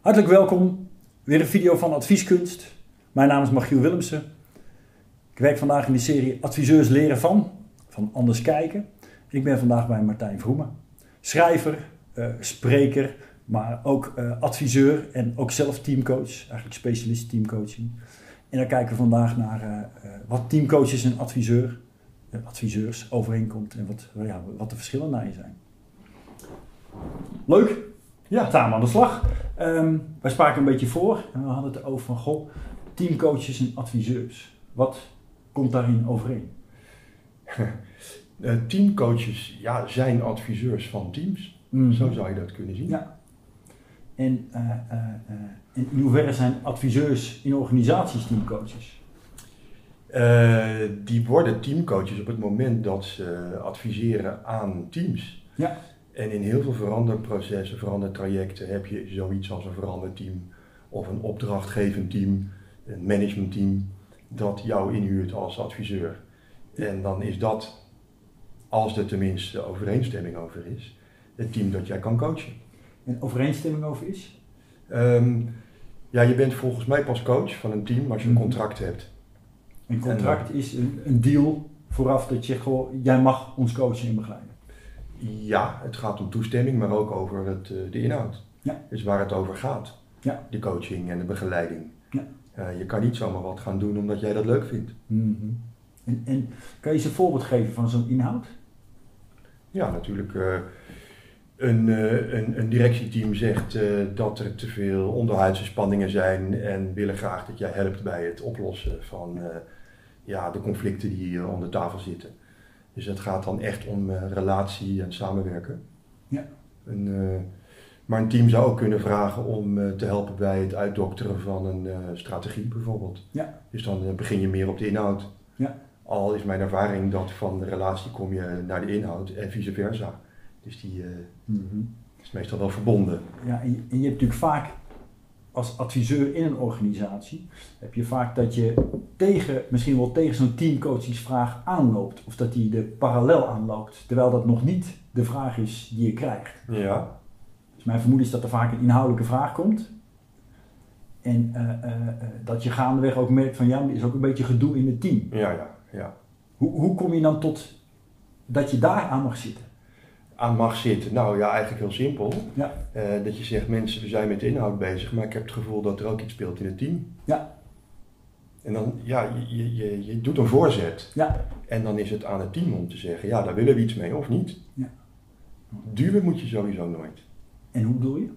Hartelijk welkom. Weer een video van Advieskunst. Mijn naam is Machiel Willemsen. Ik werk vandaag in de serie Adviseurs leren van, van Anders Kijken. Ik ben vandaag bij Martijn Vroemen. Schrijver, eh, spreker, maar ook eh, adviseur en ook zelf teamcoach. Eigenlijk specialist teamcoaching. En daar kijken we vandaag naar eh, wat teamcoaches en adviseur, adviseurs overeenkomt en wat, ja, wat de verschillen daarin zijn. Leuk, ja, samen aan de slag. Ehm, wij spraken een beetje voor en we hadden het over van, goh, teamcoaches en adviseurs. Wat komt daarin overeen? Eh, teamcoaches ja, zijn adviseurs van teams. Mhm. Zo zou je dat kunnen zien. Ja. En eh, eh, in hoeverre zijn adviseurs in organisaties teamcoaches? Die worden teamcoaches op het moment dat ze adviseren aan teams. Ja. En in heel veel veranderprocessen, verandertrajecten heb je zoiets als een veranderteam of een opdrachtgevend team, een managementteam, dat jou inhuurt als adviseur. En dan is dat, als er tenminste overeenstemming over is, het team dat jij kan coachen. En overeenstemming over is? Ehm, ja, je bent volgens mij pas coach van een team als je een Mhm. contract hebt. Een contract is een, een deal vooraf dat je goh, jij mag ons coachen en begeleiden. Ja, het gaat om toestemming, maar ook over het, eh, de inhoud. Ja. Dus waar het over gaat. Ja. De coaching en de begeleiding. Ja. Eh, je kan niet zomaar wat gaan doen omdat jij dat leuk vindt. Mhm. en, en kan je eens een voorbeeld geven van zo'n inhoud? Ja, natuurlijk. eh, een, een, een directieteam zegt dat er te veel onderhuidse spanningen zijn en willen graag dat jij helpt bij het oplossen van ja, de conflicten die hier onder tafel zitten. Dus het gaat dan echt om eh, relatie en samenwerken. Ja. Een, eh, maar een team zou ook kunnen vragen om eh, te helpen bij het uitdokteren van een strategie bijvoorbeeld. Ja. Dus dan begin je meer op de inhoud. Ja. Al is mijn ervaring dat van de relatie kom je naar de inhoud en vice versa. Dus die eh, is meestal wel verbonden. Ja, en je, en je hebt natuurlijk vaak als adviseur in een organisatie, heb je vaak dat je tegen, misschien wel tegen zo'n teamcoachingsvraag aanloopt. Of dat die er parallel aanloopt, terwijl dat nog niet de vraag is die je krijgt. Ja. Dus mijn vermoeden is dat er vaak een inhoudelijke vraag komt. En eh, eh, eh, dat je gaandeweg ook merkt van ja, er is ook een beetje gedoe in het team. Ja, ja, ja. Hoe, hoe kom je dan tot dat je daar aan mag zitten? Aan mag zitten. Nou ja, eigenlijk heel simpel. Ja. Dat je zegt, mensen, we zijn met de inhoud bezig, maar ik heb het gevoel dat er ook iets speelt in het team. Ja. En dan, ja, je, je, je, doet een voorzet. Ja. En dan is het aan het team om te zeggen, ja, daar willen we iets mee of niet. Ja. Duwen moet je sowieso nooit. En hoe bedoel je?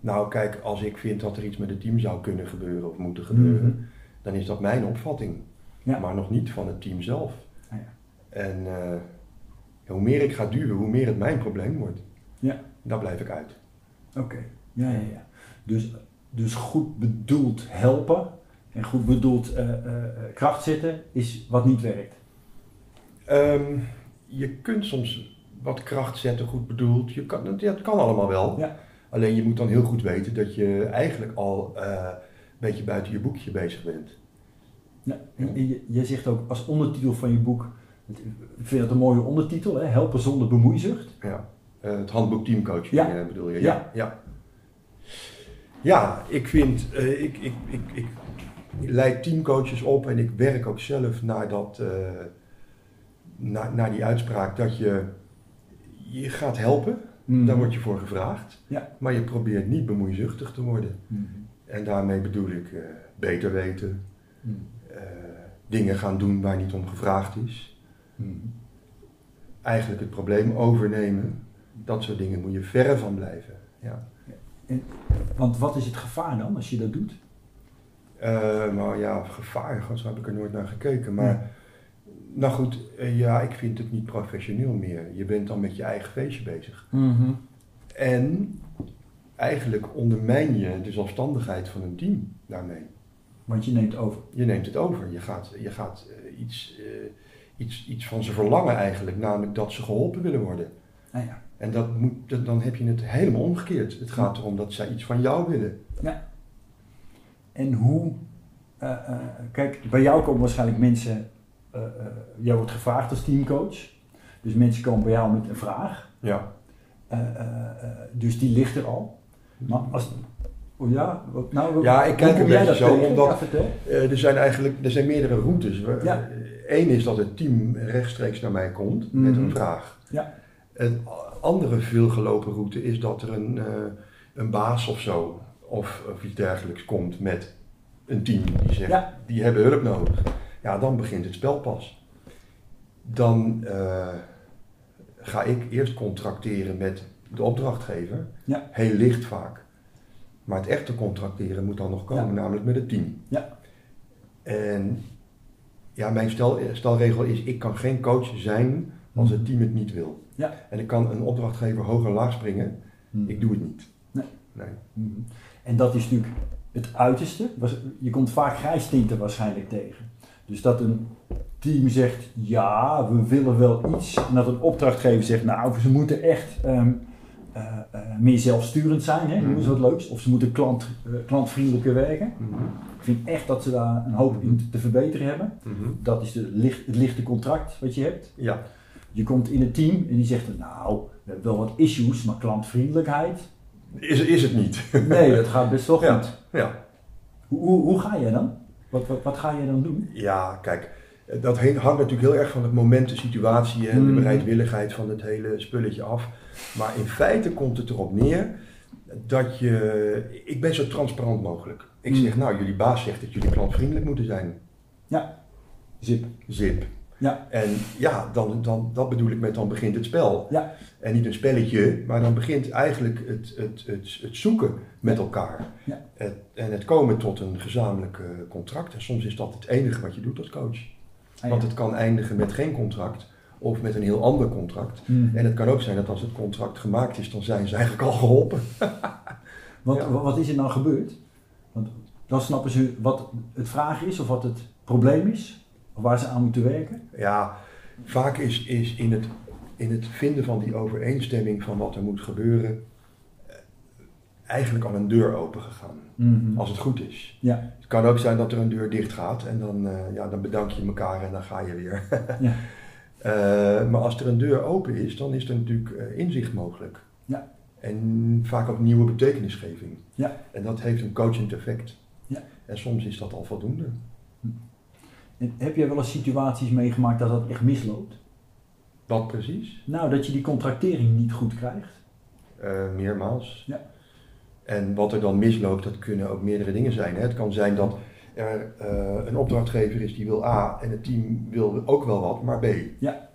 Nou, kijk, als ik vind dat er iets met het team zou kunnen gebeuren of moeten gebeuren, Mhm. dan is dat mijn opvatting. Ja. Maar nog niet van het team zelf. Ah, ja. En eh, hoe meer ik ga duwen, hoe meer het mijn probleem wordt. Ja. Daar blijf ik uit. Oké, ja, ja, ja. Dus, dus goed bedoeld helpen en goed bedoeld eh, eh, eh, kracht zetten is wat niet werkt. Ehm, je kunt soms wat kracht zetten, goed bedoeld. Je kan, ja, het kan allemaal wel. Ja. Alleen je moet dan heel goed weten dat je eigenlijk al een beetje buiten je boekje bezig bent. Ja, en en je, je zegt ook als ondertitel van je boek, ik vind het een mooie ondertitel, hè? helpen zonder bemoeizucht. Ja. Het handboek teamcoaching Ja. bedoel je? Ja. Ja, ja. ik vind, ik, ik, ik, ik leid teamcoaches op en ik werk ook zelf naar, dat, eh, naar, naar die uitspraak dat je, je gaat helpen. Daar word je voor gevraagd. Ja. Maar je probeert niet bemoeizuchtig te worden. Mhm. En daarmee bedoel ik eh, beter weten, Mhm. eh, dingen gaan doen waar niet om gevraagd is. Mhm. Eigenlijk het probleem overnemen. Dat soort dingen moet je verre van blijven. Ja. Want wat is het gevaar dan als je dat doet? Eh, maar ja, gevaar, zo heb ik er nooit naar gekeken. Maar nou goed, eh, ja, ik vind het niet professioneel meer. Je bent dan met je eigen feestje bezig. Mhm. En eigenlijk ondermijn je de zelfstandigheid van een team daarmee. Want je neemt over. Je neemt het over. Je gaat, je gaat eh, iets, iets, iets van ze verlangen eigenlijk, namelijk dat ze geholpen willen worden. Nou ja. En dat moet, dat, dan heb je het helemaal omgekeerd. Het gaat erom dat zij iets van jou willen. En hoe, eh, eh, kijk, bij jou komen waarschijnlijk mensen, eh, eh, jij wordt gevraagd als teamcoach. Dus mensen komen bij jou met een vraag. Ja. Dus die ligt er al. Maar als, Oh ja? Wat, nou, Ja, ik kijk een beetje zo, tegen? omdat- Ja, er zijn eigenlijk er zijn meerdere routes. Ja. Eén is dat het team rechtstreeks naar mij komt met Mhm. een vraag. Ja. Een andere veelgelopen route is dat er een, een baas of zo of, of iets dergelijks komt met een team die zegt Ja. die hebben hulp nodig. Ja, dan begint het spel pas. Dan eh, ga ik eerst contracteren met de opdrachtgever. Ja. Heel licht vaak. Maar het echte contracteren moet dan nog komen, Ja. namelijk met het team. Ja. En ja, mijn stel, stelregel is, ik kan geen coach zijn als het team het niet wil. Ja. En ik kan een opdrachtgever hoog en laag springen, Mhm. ik doe het niet. Nee. nee. Mhm. En dat is natuurlijk het uiterste. Je komt vaak grijstinten waarschijnlijk tegen. Dus dat een team zegt, ja, we willen wel iets. En dat een opdrachtgever zegt, nou, ze moeten echt ehm, eh, eh, meer zelfsturend zijn, hè, noemen ze wat leuks. Of ze moeten klant, eh, klantvriendelijker werken. Mhm. Ik vind echt dat ze daar een hoop in te verbeteren hebben. Mhm. Dat is de licht, het lichte contract wat je hebt. Ja. Je komt in een team en die zegt, nou, we hebben wel wat issues, maar klantvriendelijkheid, Is, is het niet. nee, dat gaat best wel Ja. goed. ja. Hoe, hoe, ga je dan? Wat, wat, wat ga je dan doen? Ja, kijk, dat hangt natuurlijk heel erg van het moment, de situatie en de Mhm. bereidwilligheid van het hele spulletje af. Maar in feite komt het erop neer dat je. Ik ben zo transparant mogelijk. Ik zeg, Mhm. nou, jullie baas zegt dat jullie klantvriendelijk moeten zijn. Zip. Zip. Ja. En ja, dan, dan, dat bedoel ik met dan begint het spel. Ja. En niet een spelletje, maar dan begint eigenlijk het, het, het, het zoeken met elkaar. Ja. Het, en het komen tot een gezamenlijk contract. En soms is dat het enige wat je doet als coach. Ah, Want het kan eindigen met geen contract of met een heel ander contract. Mhm. En het kan ook zijn dat als het contract gemaakt is, dan zijn ze eigenlijk al geholpen. Want Ja. wa- wat is er nou gebeurd? Want dan snappen ze wat het vraag is of wat het probleem is. Waar ze aan moeten werken. Ja, vaak is, is in, het, in het vinden van die overeenstemming van wat er moet gebeuren, eh, eigenlijk al een deur open gegaan. Als het goed is. Ja. Het kan ook zijn dat er een deur dicht gaat en dan, eh, ja, dan bedank je elkaar en dan ga je weer. Ja. Eh, maar als er een deur open is, dan is er natuurlijk inzicht mogelijk. Ja. En vaak ook nieuwe betekenisgeving. Ja. En dat heeft een coachend effect. Ja. En soms is dat al voldoende. En heb jij wel eens situaties meegemaakt dat dat echt misloopt? Wat precies? Nou, dat je die contractering niet goed krijgt. Eh, meermaals. Ja. En wat er dan misloopt, dat kunnen ook meerdere dingen zijn. Hè. Het kan zijn dat er eh, een opdrachtgever is die wil A en het team wil ook wel wat, maar B. Ja.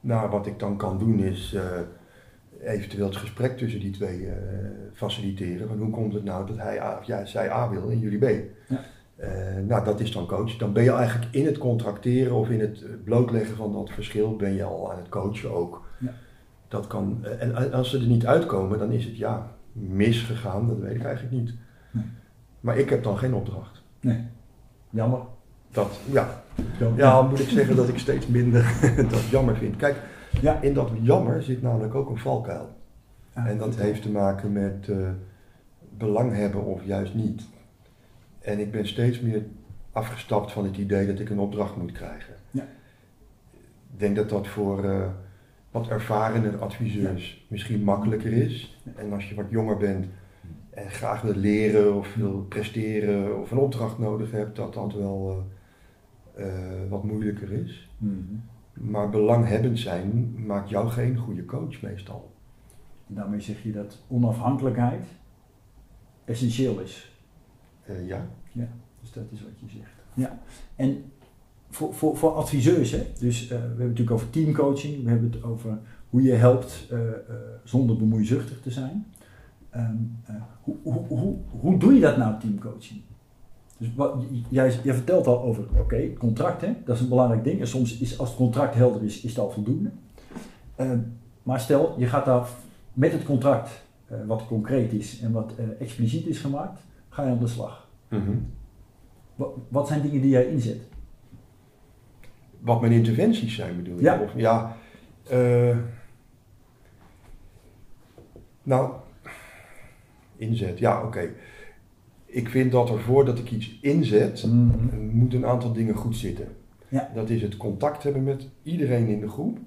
Nou, wat ik dan kan doen is eh, eventueel het gesprek tussen die twee faciliteren. Van hoe komt het nou dat hij A, of ja, zij A wil en jullie B? Ja. Eh, nou, dat is dan coach. Dan ben je eigenlijk in het contracteren of in het blootleggen van dat verschil, ben je al aan het coachen ook. Ja. Dat kan, eh, en als ze er niet uitkomen, dan is het ja, misgegaan, dat weet ik eigenlijk niet. Nee. Maar ik heb dan geen opdracht. Nee. Jammer. Dat, ja, Zo. ja, moet ik zeggen dat ik steeds minder dat jammer vind. Kijk, Ja. in dat jammer zit namelijk ook een valkuil. En dat heeft te maken met eh, belang hebben of juist niet. En ik ben steeds meer afgestapt van het idee dat ik een opdracht moet krijgen. Ja. Ik denk dat dat voor eh, wat ervarende adviseurs misschien makkelijker is. En als je wat jonger bent en graag wil leren of wil presteren of een opdracht nodig hebt, dat dat wel eh, eh, wat moeilijker is. Mhm. Maar belanghebbend zijn maakt jou geen goede coach meestal. En daarmee zeg je dat onafhankelijkheid essentieel is. Eh, ja. Dus dat is wat je zegt. Ja. En voor, voor, voor adviseurs, hè? dus eh, we hebben het natuurlijk over teamcoaching, we hebben het over hoe je helpt eh, zonder bemoeizuchtig te zijn. Ehm, eh, hoe, hoe, hoe, hoe doe je dat nou, teamcoaching? Dus wat, jij, jij vertelt al over, oké, contract, hè? dat is een belangrijk ding. En soms is, als het contract helder is, is het al voldoende. Ehm, maar stel, je gaat daar met het contract, wat concreet is en wat expliciet is gemaakt, ga je aan de slag. Mhm. Wat, wat zijn dingen die jij inzet? Wat mijn interventies zijn bedoel je? Ja. Of, ja eh, nou, inzet, ja oké. Ik vind dat er voordat ik iets inzet, eh, moet een aantal dingen goed zitten. Ja. Dat is het contact hebben met iedereen in de groep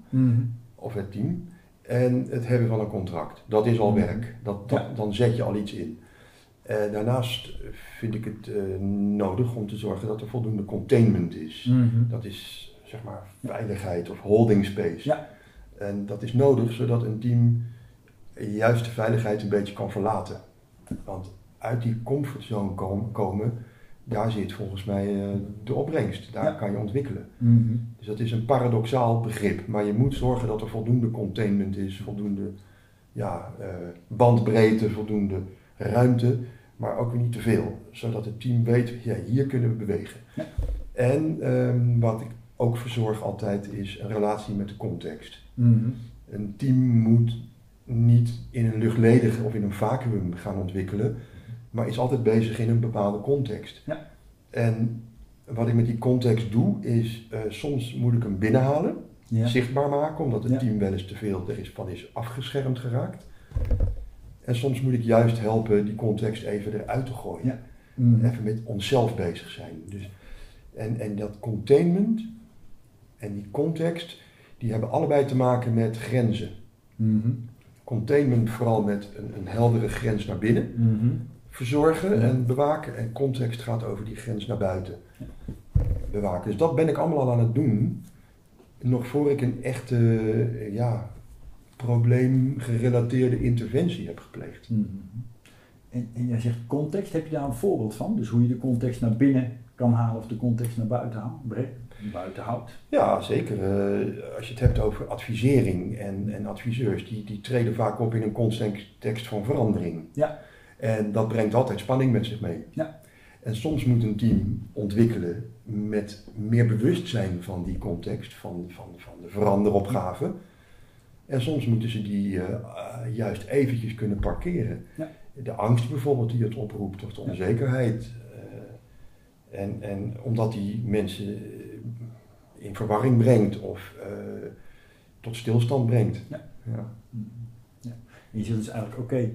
of het team en het hebben van een contract. Dat is al Mhm. werk. Dat, dat, Ja. Dan zet je al iets in. Eh, daarnaast vind ik het eh, nodig om te zorgen dat er voldoende containment is. Mhm. Dat is zeg maar veiligheid of holding space. Ja. En dat is nodig zodat een team juist de veiligheid een beetje kan verlaten. Want uit die comfortzone kom- komen, daar zit volgens mij eh, de opbrengst. Daar Ja. kan je ontwikkelen. Mhm. Dus dat is een paradoxaal begrip. Maar je moet zorgen dat er voldoende containment is, voldoende ja, bandbreedte, voldoende ruimte, maar ook weer niet te veel. Zodat het team weet, ja, hier kunnen we bewegen. Ja. En ehm, wat ik ook verzorg altijd is een relatie met de context. Mhm. Een team moet niet in een luchtledige of in een vacuüm gaan ontwikkelen, maar is altijd bezig in een bepaalde context. Ja. En wat ik met die context doe, is eh, soms moet ik hem binnenhalen, Ja. zichtbaar maken, omdat het Ja. team wel eens te veel er is, van is afgeschermd geraakt. En soms moet ik juist helpen die context even eruit te gooien. Ja. Mhm. Even met onszelf bezig zijn. Dus, en, en dat containment en die context, die hebben allebei te maken met grenzen. Mhm. Containment vooral met een, een heldere grens naar binnen Mhm. verzorgen Ja. en bewaken. En context gaat over die grens naar buiten bewaken. Dus dat ben ik allemaal al aan het doen. Nog voor ik een echte ja, probleemgerelateerde interventie heb gepleegd. Mhm. En, en jij zegt context, heb je daar een voorbeeld van? Dus hoe je de context naar binnen kan halen of de context naar buiten haalt, buiten houdt? Ja, zeker. Eh, als je het hebt over advisering en, en adviseurs, die, die treden vaak op in een context van verandering. Ja. En dat brengt altijd spanning met zich mee. Ja. En soms moet een team ontwikkelen met meer bewustzijn van die context, van, van, van de veranderopgave. En soms moeten ze die eh, eh, juist eventjes kunnen parkeren. Ja. De angst bijvoorbeeld die het oproept, of de onzekerheid. eh, en, en omdat die mensen in verwarring brengt of tot stilstand brengt. Ja. Ja. Mhm. Ja. Je zegt dus eigenlijk, oké,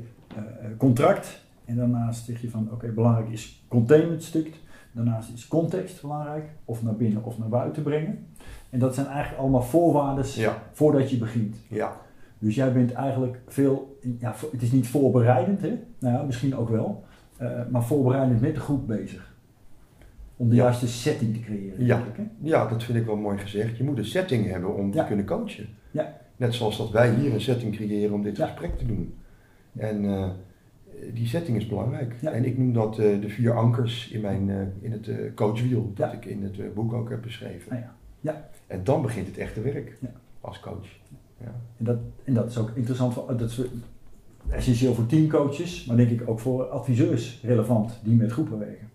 contract. En daarnaast zeg je van, oké, belangrijk is containment stuk. Daarnaast is context belangrijk. Of naar binnen of naar buiten brengen. En dat zijn eigenlijk allemaal voorwaarden Ja. voordat je begint. ja. Dus jij bent eigenlijk veel, ja, het is niet voorbereidend, hè? Nou ja, misschien ook wel, eh, maar voorbereidend met de groep bezig. Om de Ja. juiste setting te creëren. Ja. hè? Ja, dat vind ik wel mooi gezegd. Je moet een setting hebben om te kunnen coachen. Ja. Net zoals dat wij hier een setting creëren om dit gesprek te doen. En eh, die setting is belangrijk. Ja. En ik noem dat eh, de vier ankers in, mijn, in het coachwiel, dat ik in het boek ook heb beschreven. Ah ja. En dan begint het echte werk Ja. als coach. Ja. En, dat, en dat is ook interessant, voor, dat is essentieel voor teamcoaches, maar denk ik ook voor adviseurs relevant die met groepen werken.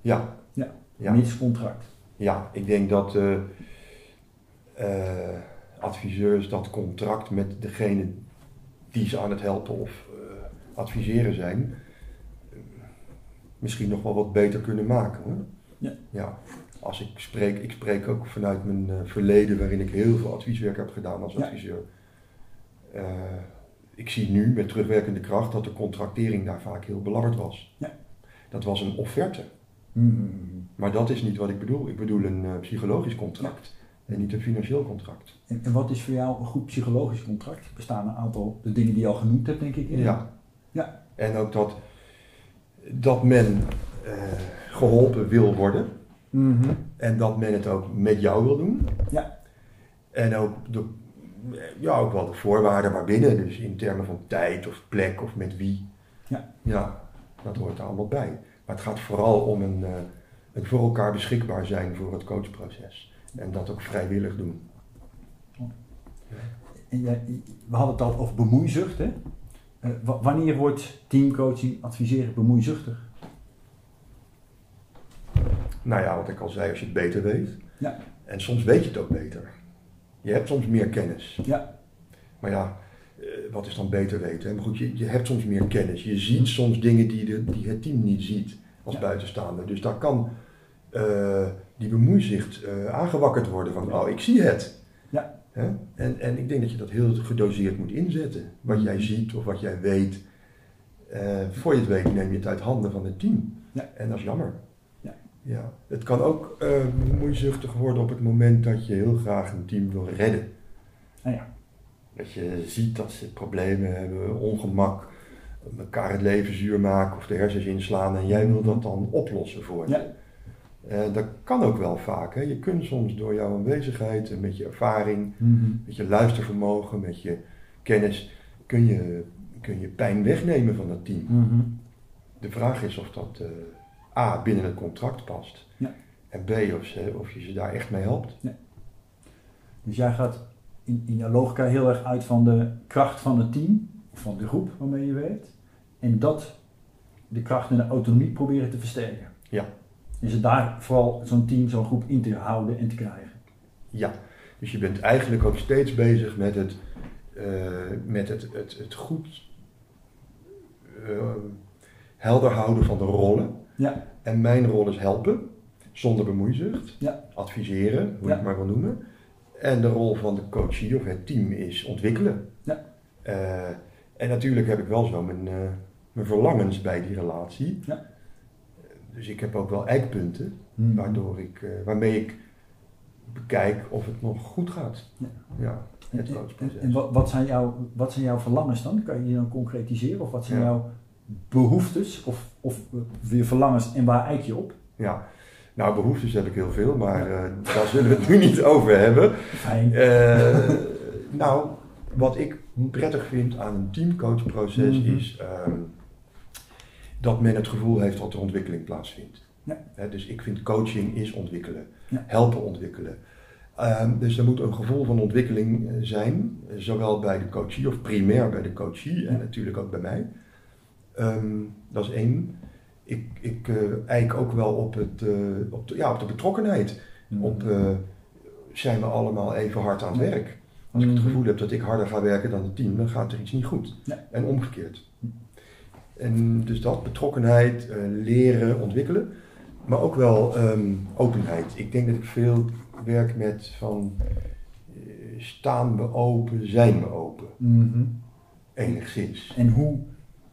Ja. Ja. Ja. Mits contract. Ja, ik denk dat eh, eh, adviseurs dat contract met degene die ze aan het helpen of eh, adviseren zijn, misschien nog wel wat beter kunnen maken. Hoor. Ja. ja. Als ik spreek, ik spreek ook vanuit mijn eh, verleden waarin ik heel veel advieswerk heb gedaan als Ja. adviseur. Eh, ik zie nu met terugwerkende kracht dat de contractering daar vaak heel belabberd was. Ja. Dat was een offerte. Mhm. Maar dat is niet wat ik bedoel. Ik bedoel een eh, psychologisch contract en niet een financieel contract. En, en wat is voor jou een goed psychologisch contract? Er bestaan een aantal de dingen die je al genoemd hebt, denk ik. in. Ja. Ja. En ook dat, dat men eh, geholpen wil worden Mhm. en dat men het ook met jou wil doen. Ja. En ook, de, ja, ook wel de voorwaarden waarbinnen, dus in termen van tijd of plek of met wie. Ja. Ja, dat hoort er allemaal bij. Maar het gaat vooral om een, eh, een voor elkaar beschikbaar zijn voor het coachproces. En dat ook vrijwillig doen. En jij, we hadden het al over bemoeizucht. Hè? Eh, wa- wanneer wordt teamcoaching adviseren bemoeizuchtig? Nou ja, wat ik al zei, als je het beter weet. Ja. En soms weet je het ook beter. Je hebt soms meer kennis. Ja. Maar ja, eh, wat is dan beter weten? Maar goed, je, je hebt soms meer kennis. Je ziet soms dingen die, de, die het team niet ziet als Ja. buitenstaander. Dus daar kan eh, die bemoeizicht eh, aangewakkerd worden van, oh, ik zie het. Ja. Hè? En, en ik denk dat je dat heel gedoseerd moet inzetten. Wat jij ziet of wat jij weet. Voor je het weet neem je het uit handen van het team. Ja. En dat is jammer. Ja. Het kan ook eh bemoeizuchtig worden op het moment dat je heel graag een team wil redden. Nou ja. Dat je ziet dat ze problemen hebben, ongemak, elkaar het leven zuur maken of de hersens inslaan en jij wil dat dan oplossen voor je. Ja. Eh, dat kan ook wel vaak. Hè. Je kunt soms door jouw aanwezigheid en met je ervaring, Mhm. met je luistervermogen, met je kennis, kun je, kun je pijn wegnemen van dat team. Mhm. De vraag is of dat eh, A binnen het contract past. Ja. En B of, ze, of je ze daar echt mee helpt. Dus jij gaat in, in jouw logica heel erg uit van de kracht van het team, of van de groep waarmee je werkt. En dat, de kracht en de autonomie proberen te versterken. Ja. Is het daar vooral zo'n team, zo'n groep in te houden en te krijgen. Ja, dus je bent eigenlijk ook steeds bezig met het, eh, met het, het, het goed eh, helder houden van de rollen. Ja. En mijn rol is helpen, zonder bemoeizucht. Ja. Adviseren, hoe je het maar wil noemen. En de rol van de coachie of het team is ontwikkelen. Ja. Eh, en natuurlijk heb ik wel zo mijn, eh, mijn verlangens bij die relatie. Ja. Dus ik heb ook wel eikpunten Mhm. waardoor ik, eh, waarmee ik bekijk of het nog goed gaat. Ja. Ja, En, het en, coachproces. en wat, wat, zijn jouw, wat zijn jouw verlangens dan? Kan je die dan concretiseren? Of wat zijn Ja. jouw behoeftes? Of, of weer verlangens en waar eik je op? Ja, nou behoeftes heb ik heel veel, maar eh, daar zullen we het nu niet over hebben. Fijn. Eh, nou, wat ik prettig vind aan een teamcoachproces Mhm. is ehm, dat men het gevoel heeft dat er ontwikkeling plaatsvindt. Ja. Dus ik vind coaching is ontwikkelen, Ja. helpen ontwikkelen. Ehm, dus er moet een gevoel van ontwikkeling eh, zijn, zowel bij de coachie of primair bij de coachie en natuurlijk ook bij mij. Ehm, dat is één. Ik, ik eh, eik ook wel op, het, eh, op, de, ja, op de betrokkenheid. Op eh, zijn we allemaal even hard aan het werk. Als ik het Mhm. gevoel heb dat ik harder ga werken dan het team, dan gaat er iets niet goed. En omgekeerd. En dus dat, betrokkenheid, leren, ontwikkelen. Maar ook wel ehm, openheid. Ik denk dat ik veel werk met van staan we open, zijn we open. Mhm. Enigszins. En hoe,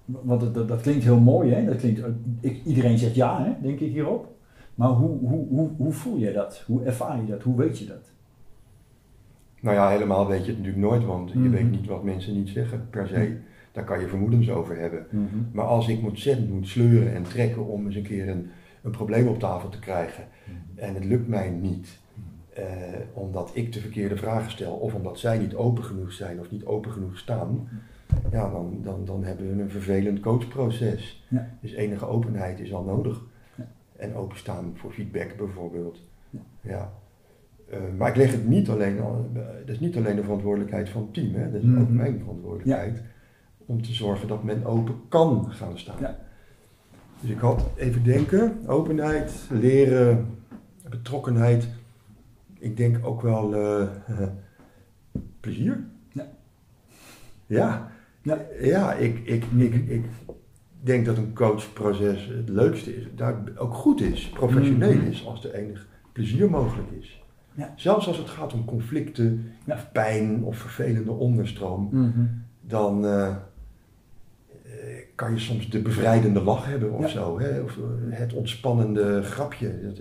want dat, dat, dat klinkt heel mooi, hè? Dat klinkt, ik, iedereen zegt ja, hè? denk ik hierop. Maar hoe, hoe, hoe, hoe voel je dat? Hoe ervaar je dat? Hoe weet je dat? Nou ja, helemaal weet je het natuurlijk nooit, want je Mhm. weet niet wat mensen niet zeggen per se. Daar kan je vermoedens over hebben. Maar als ik ontzettend moet sleuren en trekken om eens een keer een, een probleem op tafel te krijgen en het lukt mij niet, eh, omdat ik de verkeerde vragen stel of omdat zij niet open genoeg zijn of niet open genoeg staan, ja, dan, dan, dan hebben we een vervelend coachproces. Ja. Dus enige openheid is al nodig. Ja. En openstaan voor feedback bijvoorbeeld. Ja. Ja. Eh, maar ik leg het niet alleen, al- eh, dat is niet alleen de verantwoordelijkheid van het team, hè? dat is ook Mhm. mijn verantwoordelijkheid om te zorgen dat men open kan gaan staan. Ja. Dus ik had even denken, openheid, leren, betrokkenheid. Ik denk ook wel eh, plezier. Ja. Ja, Ja. ik, ik, ik, ik denk dat een coachproces het leukste is, daar ook goed is, professioneel Mhm. is, als er enig plezier mogelijk is. Ja. Zelfs als het gaat om conflicten, Ja. of pijn of vervelende onderstroom, Mhm. dan eh, eh, kan je soms de bevrijdende lach hebben of Ja. zo. Hè? Of eh, het ontspannende grapje.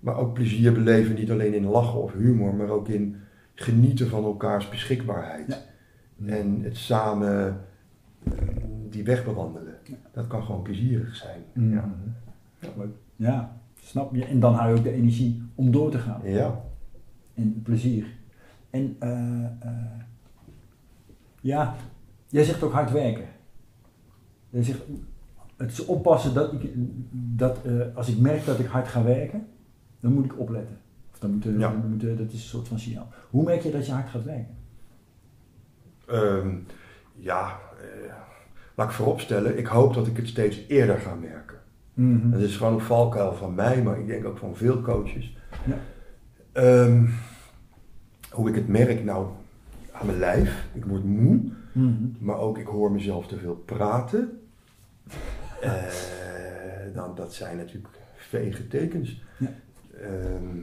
Maar ook plezier beleven, niet alleen in lachen of humor, maar ook in genieten van elkaars beschikbaarheid. En het samen eh, die weg bewandelen. Dat kan gewoon plezierig zijn. Mhm. Ja. Leuk. Ja, snap je. En dan hou je ook de energie om door te gaan. ja. En plezier. En eh, eh, ja, jij zegt ook hard werken. Jij zegt, het is oppassen dat, ik, dat eh, als ik merk dat ik hard ga werken, dan moet ik opletten. Of dan moet, Ja. dan moet dat is een soort van signaal. Hoe merk je dat je hard gaat werken? Ehm, ja, eh, laat ik vooropstellen, ik hoop dat ik het steeds eerder ga merken. Mhm. Dat is gewoon een valkuil van mij, maar ik denk ook van veel coaches. Ja. Ehm, hoe ik het merk, nou, aan mijn lijf. Ik word moe, Mhm. maar ook ik hoor mezelf te veel praten. Eh, dan, dat zijn natuurlijk vege tekens. Ja. Ehm,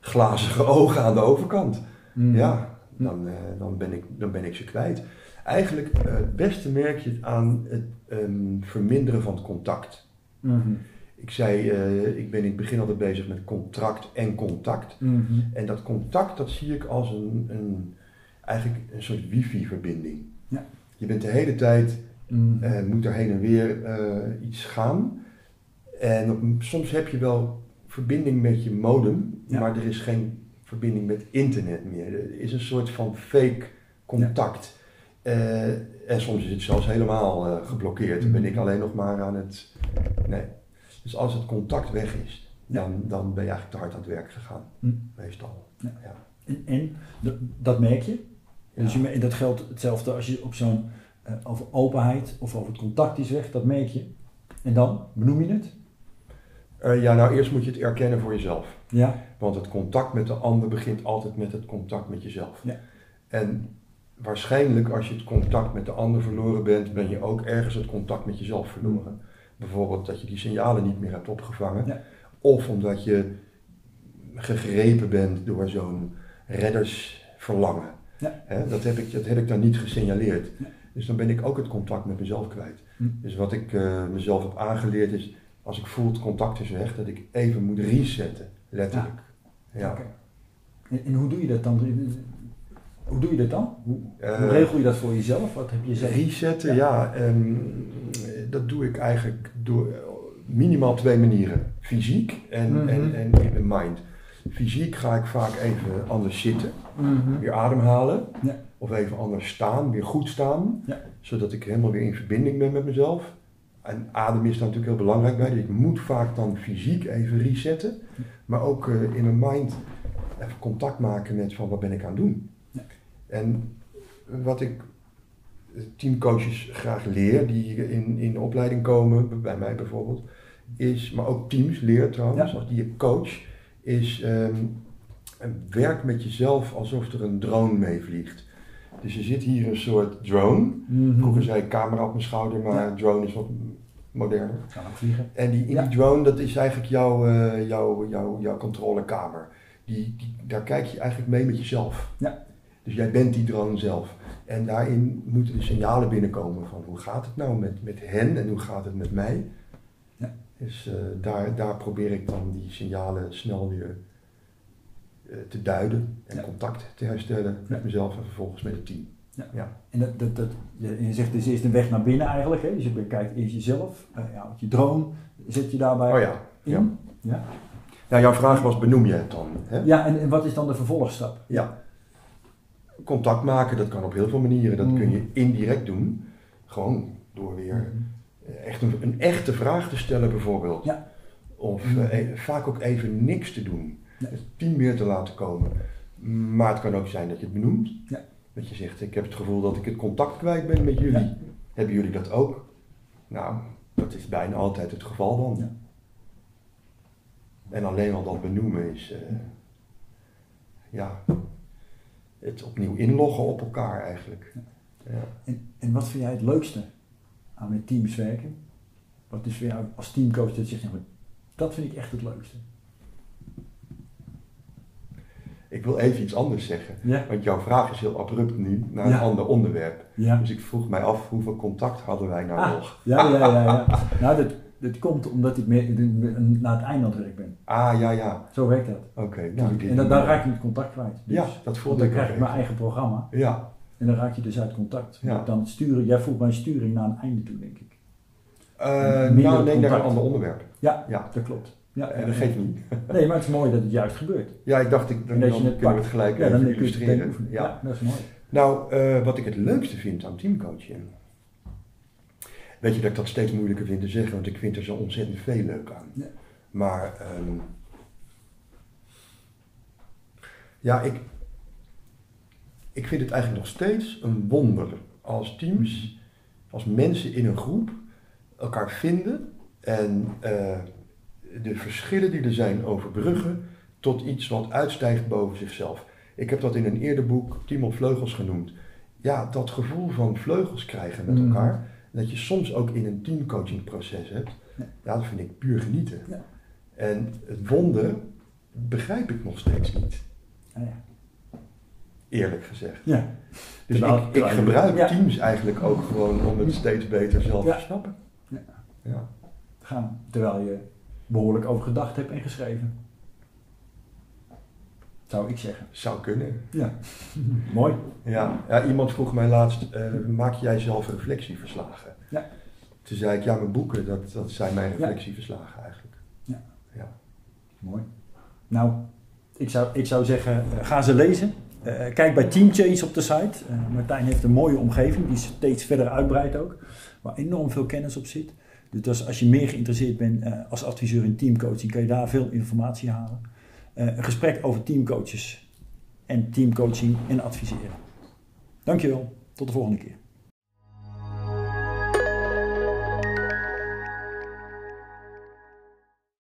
glazige ogen aan de overkant. Mhm. Ja, dan, eh, dan, ben ik, dan ben ik ze kwijt. Eigenlijk eh, het beste merk je het aan het ehm, verminderen van het contact. Mhm. Ik zei, eh, ik ben in het begin altijd bezig met contract en contact. Mhm. En dat contact, dat zie ik als een, een eigenlijk een soort wifi-verbinding. Ja. Je bent de hele tijd, Mm. moet er heen en weer iets gaan. En op- soms heb je wel verbinding met je modem, Ja. maar er is geen verbinding met internet meer. Er is een soort van fake contact. Eh, en soms is het zelfs helemaal eh, geblokkeerd. Dan ben Mhm. ik alleen nog maar aan het. Nee. Dus als het contact weg is, Ja. dan, dan ben je eigenlijk te hard aan het werk gegaan. Hm. Meestal. Ja. Ja. En, en dat, merk je. Dus je, dat geldt hetzelfde als je op zo'n eh, over openheid of over het contact is weg, dat merk je. En dan benoem je het. Eh, ja, nou eerst moet je het erkennen voor jezelf. Ja. Want het contact met de ander begint altijd met het contact met jezelf. Ja. En waarschijnlijk als je het contact met de ander verloren bent, ben je ook ergens het contact met jezelf verloren. Bijvoorbeeld dat je die signalen niet meer hebt opgevangen. Ja. Of omdat je gegrepen bent door zo'n reddersverlangen. Ja. Hè, dat, heb ik, dat heb ik dan niet gesignaleerd. Ja. Dus dan ben ik ook het contact met mezelf kwijt. Hm. Dus wat ik eh, mezelf heb aangeleerd is, als ik voel het contact is weg, dat ik even moet resetten. Letterlijk. Ja. En, en hoe doe je dat dan? Hoe doe je dat dan? Hoe, Eh, hoe regel je dat voor jezelf? Wat heb je zelf? Resetten, Ja. ja, ehm, dat doe ik eigenlijk door eh, minimaal twee manieren. Fysiek en, Mhm. en, en in mind. Fysiek ga ik vaak even anders zitten, Mhm. weer ademhalen. Ja. Of even anders staan, weer goed staan. Ja. Zodat ik helemaal weer in verbinding ben met mezelf. En adem is natuurlijk heel belangrijk bij. Dus ik moet vaak dan fysiek even resetten. Maar ook eh, in mijn mind even contact maken met van wat ben ik aan het doen. En wat ik eh, teamcoaches graag leer, die in, in de opleiding komen, bij mij bijvoorbeeld, is, maar ook teams leer trouwens, Ja. als die je coach, is ehm, werk met jezelf alsof er een drone meevliegt. Dus je zit hier een soort drone. Mhm. Vroeger zei ik camera op mijn schouder, maar Ja. drone is wat moderner. Kan ook vliegen. En die, in Ja. die drone, dat is eigenlijk jouw, eh, jouw, jouw, jouw controlekamer. Die, die, daar kijk je eigenlijk mee met jezelf. Ja. Dus jij bent die drone zelf. En daarin moeten de signalen binnenkomen van hoe gaat het nou met, met hen en hoe gaat het met mij. Ja. Dus eh, daar, daar probeer ik dan die signalen snel weer te duiden en Ja. contact te herstellen met Ja. mezelf en vervolgens met het team. En dat, dat, dat, je, zegt, is eerst een weg naar binnen eigenlijk. Hè? Dus je bekijkt eerst jezelf. eh, ja, je drone zet je daarbij Oh ja. in. Ja. Ja, jouw vraag was, benoem je het dan? Hè? ja en, en wat is dan de vervolgstap? Ja. Contact maken, dat kan op heel veel manieren. Dat Mm. kun je indirect doen. Gewoon door weer eh, echt een, een echte vraag te stellen bijvoorbeeld. Ja. Of Mm. eh, e- vaak ook even niks te doen. Ja. Het team meer te laten komen. Maar het kan ook zijn dat je het benoemt. Ja. Dat je zegt, ik heb het gevoel dat ik het contact kwijt ben met jullie. Hebben jullie dat ook? Nou, dat is bijna altijd het geval dan. Ja. En alleen al dat benoemen is, eh, ja, het opnieuw inloggen op elkaar eigenlijk. Ja. En, en wat vind jij het leukste aan met teams werken? Wat is voor jou als teamcoach dat je zegt, dat vind ik echt het leukste? Ik wil even iets anders zeggen, Ja. want jouw vraag is heel abrupt nu naar een Ja. ander onderwerp. Ja. Dus ik vroeg mij af, hoeveel contact hadden wij nou Ah, nog? ja, ja, ja, ja. Nou, dat, dat komt omdat ik meer naar het einde aan het werk ben. Ah, ja, ja, Zo werkt dat. oké. nou, dit- en dan, dan raak je het contact kwijt. Dus, Ja, dat voelde dan ik krijg ook ik mijn eigen programma Ja, en dan raak je dus uit contact. Ja. Dan sturen, jij voelt mijn sturing naar een einde toe, denk ik. Meer nou, nee, naar een ander onderwerp. Ja, Ja, dat klopt. Ja, Eh, dat geeft niet. Nee, maar het is mooi dat het juist gebeurt. Ja, ik dacht, ik, dan, En dan het kunnen we het gelijk Ja, dan even kun je het meteen illustreren. oefenen. Ja. Ja, dat is mooi. Nou, eh, wat ik het leukste vind aan teamcoaching. Weet je dat ik dat steeds moeilijker vind te zeggen, want ik vind er zo ontzettend veel leuk aan. Ja. Maar ehm, ja, ik, ik vind het eigenlijk nog steeds een wonder als teams, als mensen in een groep elkaar vinden en eh, de verschillen die er zijn overbruggen tot iets wat uitstijgt boven zichzelf. Ik heb dat in een eerder boek Team op Vleugels genoemd. Ja, dat gevoel van vleugels krijgen met Mhm. elkaar. Dat je soms ook in een teamcoachingproces hebt. Ja. Ja, dat vind ik puur genieten. Ja. En het wonder begrijp ik nog steeds niet. Ja, ja. Eerlijk gezegd. ja. Dus ik, ik gebruik teams eigenlijk ook gewoon om het steeds beter zelf te snappen. Ja. Ja. gaan. Terwijl je behoorlijk over gedacht hebt en geschreven. zou ik zeggen. Zou kunnen. Ja, mooi. Ja. ja, iemand vroeg mij laatst, eh, maak jij zelf reflectieverslagen? Ja. Toen zei ik, ja, mijn boeken, dat, dat zijn mijn reflectieverslagen eigenlijk. Ja. ja. Mooi. Nou, ik zou, ik zou zeggen, uh, ga ze lezen. Uh, kijk bij Team Change op de site. Martijn heeft een mooie omgeving, die steeds verder uitbreidt ook. Waar enorm veel kennis op zit. Dus als je meer geïnteresseerd bent als adviseur in teamcoaching, kan je daar veel informatie halen. een gesprek over teamcoaches en teamcoaching en adviseren. Dankjewel, tot de volgende keer.